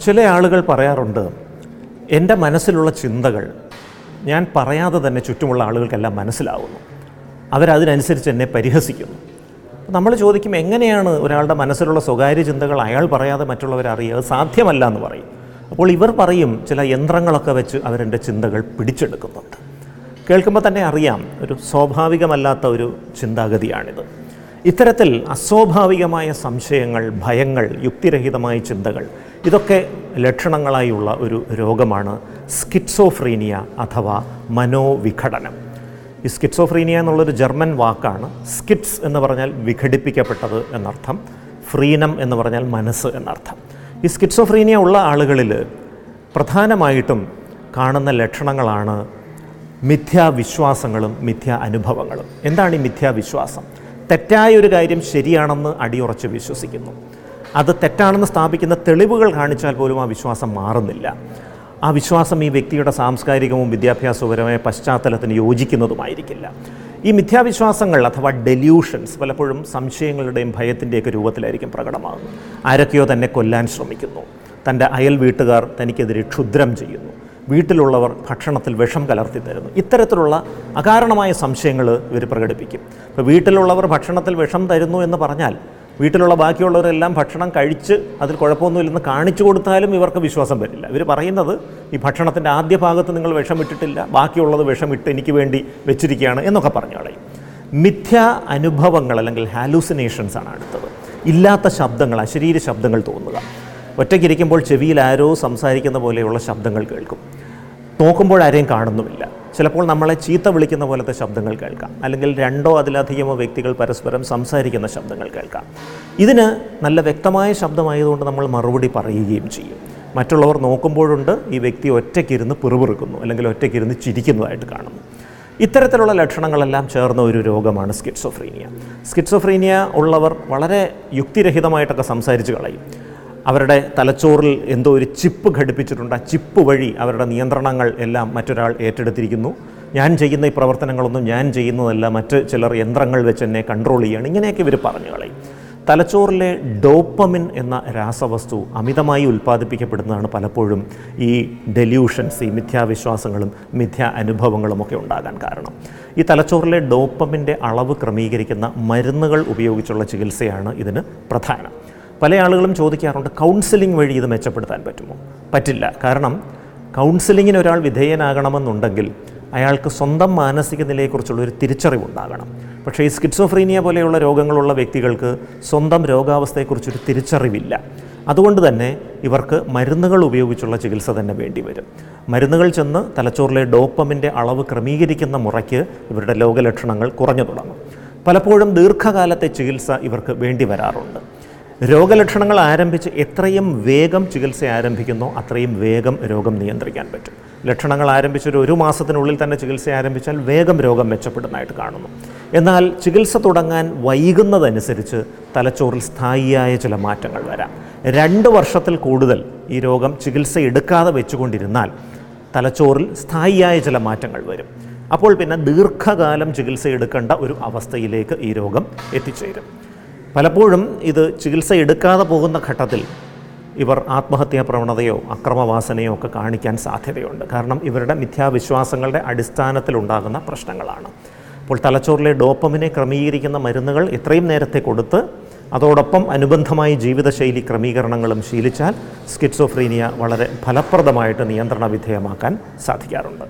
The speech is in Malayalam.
ചില ആളുകൾ പറയാറുണ്ട് എന്റെ മനസ്സിലുള്ള ചിന്തകൾ ഞാൻ പറയാതെ തന്നെ ചുറ്റുമുള്ള ആളുകൾക്കെല്ലാം മനസ്സിലാവുന്നു. അവരതിനനുസരിച്ച് എന്നെ പരിഹസിക്കുന്നു. നമ്മൾ ചോദിക്കും എങ്ങനെയാണ് ഒരാളുടെ മനസ്സിലുള്ള സ്വകാര്യ ചിന്തകൾ അയാൾ പറയാതെ മറ്റുള്ളവർ അറിയുക? സാധ്യമല്ല എന്ന് പറയും. അപ്പോൾ ഇവർ പറയും ചില യന്ത്രങ്ങളൊക്കെ വെച്ച് അവരെന്റെ ചിന്തകൾ പിടിച്ചെടുക്കുന്നുണ്ട്. കേൾക്കുമ്പോൾ തന്നെ അറിയാം ഒരു സ്വാഭാവികമല്ലാത്ത ഒരു ചിന്താഗതിയാണിത്. ഇത്തരത്തിൽ അസ്വാഭാവികമായ സംശയങ്ങൾ ഭയങ്ങൾ യുക്തിരഹിതമായ ചിന്തകൾ ഇതൊക്കെ ലക്ഷണങ്ങളായുള്ള ഒരു രോഗമാണ് സ്കിറ്റ്സോഫ്രീനിയ അഥവാ മനോവിഘടനം. ഈ സ്കിറ്റ്സോഫ്രീനിയ എന്നുള്ളൊരു ജർമ്മൻ വാക്കാണ് സ്കിറ്റ്സ് എന്ന് പറഞ്ഞാൽ വിഘടിപ്പിക്കപ്പെട്ടത് എന്നർത്ഥം ഫ്രീനം എന്ന് പറഞ്ഞാൽ മനസ്സ് എന്നർത്ഥം. ഈ സ്കിറ്റ്സോഫ്രീനിയ ഉള്ള ആളുകളിൽ പ്രധാനമായിട്ടും കാണുന്ന ലക്ഷണങ്ങളാണ് മിഥ്യാവിശ്വാസങ്ങളും മിഥ്യാ അനുഭവങ്ങളും. എന്താണ് ഈ മിഥ്യാവിശ്വാസം? തെറ്റായ ഒരു കാര്യം ശരിയാണെന്ന് അടിയുറച്ച് വിശ്വസിക്കുന്നു. അത് തെറ്റാണെന്ന് സ്ഥാപിക്കുന്ന തെളിവുകൾ കാണിച്ചാൽ പോലും ആ വിശ്വാസം മാറുന്നില്ല. ആ വിശ്വാസം ഈ വ്യക്തിയുടെ സാംസ്കാരികവും വിദ്യാഭ്യാസപരമായ പശ്ചാത്തലത്തിന് യോജിക്കുന്നതുമായിരിക്കില്ല. ഈ മിഥ്യാവിശ്വാസങ്ങൾ അഥവാ ഡെല്യൂഷൻസ് പലപ്പോഴും സംശയങ്ങളുടെയും ഭയത്തിന്റെയൊക്കെ രൂപത്തിലായിരിക്കും പ്രകടമാകുന്നത്. ആരൊക്കെയോ തന്നെ കൊല്ലാൻ ശ്രമിക്കുന്നു. തന്റെ അയൽ വീട്ടുകാർ തനിക്കെതിരെ ക്ഷുദ്രം ചെയ്യുന്നു. വീട്ടിലുള്ളവർ ഭക്ഷണത്തിൽ വിഷം കലർത്തി തരുന്നു. ഇത്തരത്തിലുള്ള അകാരണമായ സംശയങ്ങൾ ഇവർ പ്രകടിപ്പിക്കും. ഇപ്പോൾ വീട്ടിലുള്ളവർ ഭക്ഷണത്തിൽ വിഷം തരുന്നു എന്ന് പറഞ്ഞാൽ വീട്ടിലുള്ള ബാക്കിയുള്ളവരെല്ലാം ഭക്ഷണം കഴിച്ച് അതിൽ കുഴപ്പമൊന്നുമില്ലെന്ന് കാണിച്ചു കൊടുത്താലും ഇവർക്ക് വിശ്വാസം വരില്ല. ഇവർ പറയുന്നത് ഈ ഭക്ഷണത്തിന്റെ ആദ്യ ഭാഗത്ത് നിങ്ങൾ വിഷമിട്ടിട്ടില്ല ബാക്കിയുള്ളത് വിഷമിട്ട് എനിക്ക് വേണ്ടി വെച്ചിരിക്കുകയാണ് എന്നൊക്കെ പറഞ്ഞു കളയും. മിഥ്യ അനുഭവങ്ങൾ അല്ലെങ്കിൽ ഹാലൂസിനേഷൻസ് ആണ് അടുത്തത്. ഇല്ലാത്ത ശബ്ദങ്ങൾ അശരീര ശബ്ദങ്ങൾ തോന്നുക. ഒറ്റയ്ക്കിരിക്കുമ്പോൾ ചെവിയിൽ ആരോ സംസാരിക്കുന്ന പോലെയുള്ള ശബ്ദങ്ങൾ കേൾക്കും. നോക്കുമ്പോൾ ആരെയും കാണുന്നുമില്ല. ചിലപ്പോൾ നമ്മളെ ചീത്ത വിളിക്കുന്ന പോലത്തെ ശബ്ദങ്ങൾ കേൾക്കാം. അല്ലെങ്കിൽ രണ്ടോ അതിലധികമോ വ്യക്തികൾ പരസ്പരം സംസാരിക്കുന്ന ശബ്ദങ്ങൾ കേൾക്കാം. ഇതിന് നല്ല വ്യക്തമായ ശബ്ദമായതുകൊണ്ട് നമ്മൾ മറുപടി പറയുകയും ചെയ്യും. മറ്റുള്ളവർ നോക്കുമ്പോഴുണ്ട് ഈ വ്യക്തി ഒറ്റയ്ക്കിരുന്ന് പിറുപിറുക്കുന്നു അല്ലെങ്കിൽ ഒറ്റയ്ക്കിരുന്ന് ചിരിക്കുന്നതായിട്ട് കാണുന്നു. ഇത്തരത്തിലുള്ള ലക്ഷണങ്ങളെല്ലാം ചേർന്ന ഒരു രോഗമാണ് സ്കിറ്റ്സോഫ്രീനിയ. സ്കിറ്റ്സോഫ്രീനിയ ഉള്ളവർ വളരെ യുക്തിരഹിതമായിട്ടൊക്കെ സംസാരിച്ച് കളയും. അവരുടെ തലച്ചോറിൽ എന്തോ ഒരു ചിപ്പ് ഘടിപ്പിച്ചിട്ടുണ്ട്. ആ ചിപ്പ് വഴി അവരുടെ നിയന്ത്രണങ്ങൾ എല്ലാം മറ്റൊരാൾ ഏറ്റെടുത്തിരിക്കുന്നു. ഞാൻ ചെയ്യുന്ന ഈ പ്രവർത്തനങ്ങളൊന്നും ഞാൻ ചെയ്യുന്നതല്ല. മറ്റ് ചിലർ യന്ത്രങ്ങൾ വെച്ച് എന്നെ കൺട്രോൾ ചെയ്യുകയാണ് ഇങ്ങനെയൊക്കെ ഇവർ പറഞ്ഞു കളയും. തലച്ചോറിലെ ഡോപ്പമിൻ എന്ന രാസവസ്തു അമിതമായി ഉൽപ്പാദിപ്പിക്കപ്പെടുന്നതാണ് പലപ്പോഴും ഈ ഡെല്യൂഷൻസ് ഈ മിഥ്യാവിശ്വാസങ്ങളും മിഥ്യ അനുഭവങ്ങളും ഒക്കെ ഉണ്ടാകാൻ കാരണം. ഈ തലച്ചോറിലെ ഡോപ്പമിന്റെ അളവ് ക്രമീകരിക്കുന്ന മരുന്നുകൾ ഉപയോഗിച്ചുള്ള ചികിത്സയാണ് ഇതിന് പ്രധാനം. പല ആളുകളും ചോദിക്കാറുണ്ട് കൗൺസിലിംഗ് വഴി ഇത് മെച്ചപ്പെടുത്താൻ പറ്റുമോ? പറ്റില്ല. കാരണം കൗൺസിലിങ്ങിന് ഒരാൾ വിധേയനാകണമെന്നുണ്ടെങ്കിൽ അയാൾക്ക് സ്വന്തം മാനസിക നിലയെക്കുറിച്ചുള്ള ഒരു തിരിച്ചറിവുണ്ടാകണം. പക്ഷേ ഈ സ്കിറ്റ്സോഫ്രീനിയ പോലെയുള്ള രോഗങ്ങളുള്ള വ്യക്തികൾക്ക് സ്വന്തം രോഗാവസ്ഥയെക്കുറിച്ചൊരു തിരിച്ചറിവില്ല. അതുകൊണ്ട് തന്നെ ഇവർക്ക് മരുന്നുകൾ ഉപയോഗിച്ചുള്ള ചികിത്സ തന്നെ വേണ്ടി വരും. മരുന്നുകൾ ചെന്ന് തലച്ചോറിലെ ഡോപ്പമിന്റെ അളവ് ക്രമീകരിക്കുന്ന മുറയ്ക്ക് ഇവരുടെ രോഗലക്ഷണങ്ങൾ കുറഞ്ഞു തുടങ്ങും. പലപ്പോഴും ദീർഘകാലത്തെ ചികിത്സ ഇവർക്ക് വേണ്ടി വരാറുണ്ട്. രോഗലക്ഷണങ്ങൾ ആരംഭിച്ച് എത്രയും വേഗം ചികിത്സ ആരംഭിക്കുന്നോ അത്രയും വേഗം രോഗം നിയന്ത്രിക്കാൻ പറ്റും. ലക്ഷണങ്ങൾ ആരംഭിച്ചൊരു ഒരു മാസത്തിനുള്ളിൽ തന്നെ ചികിത്സ ആരംഭിച്ചാൽ വേഗം രോഗം മെച്ചപ്പെടുന്നതായിട്ട് കാണുന്നു. എന്നാൽ ചികിത്സ തുടങ്ങാൻ വൈകുന്നതനുസരിച്ച് തലച്ചോറിൽ സ്ഥായിയായ ചില മാറ്റങ്ങൾ വരാം. രണ്ട് വർഷത്തിൽ കൂടുതൽ ഈ രോഗം ചികിത്സ എടുക്കാതെ വെച്ചുകൊണ്ടിരുന്നാൽ തലച്ചോറിൽ സ്ഥായിയായ ചില മാറ്റങ്ങൾ വരും. അപ്പോൾ പിന്നെ ദീർഘകാലം ചികിത്സ എടുക്കേണ്ട ഒരു അവസ്ഥയിലേക്ക് ഈ രോഗം എത്തിച്ചേരും. പലപ്പോഴും ഇത് ചികിത്സ എടുക്കാതെ പോകുന്ന ഘട്ടത്തിൽ ഇവർ ആത്മഹത്യാ പ്രവണതയോ അക്രമവാസനയോ ഒക്കെ കാണിക്കാൻ സാധ്യതയുണ്ട്. കാരണം ഇവരുടെ മിഥ്യാവിശ്വാസങ്ങളുടെ അടിസ്ഥാനത്തിലുണ്ടാകുന്ന പ്രശ്നങ്ങളാണ്. അപ്പോൾ തലച്ചോറിലെ ഡോപ്പമിനെ ക്രമീകരിക്കുന്ന മരുന്നുകൾ എത്രയും നേരത്തെ കൊടുത്ത് അതോടൊപ്പം അനുബന്ധമായി ജീവിതശൈലി ക്രമീകരണങ്ങളും ശീലിച്ചാൽ സ്കിറ്റ്സോഫ്രീനിയ വളരെ ഫലപ്രദമായിട്ട് നിയന്ത്രണ വിധേയമാക്കാൻ സാധിക്കാറുണ്ട്.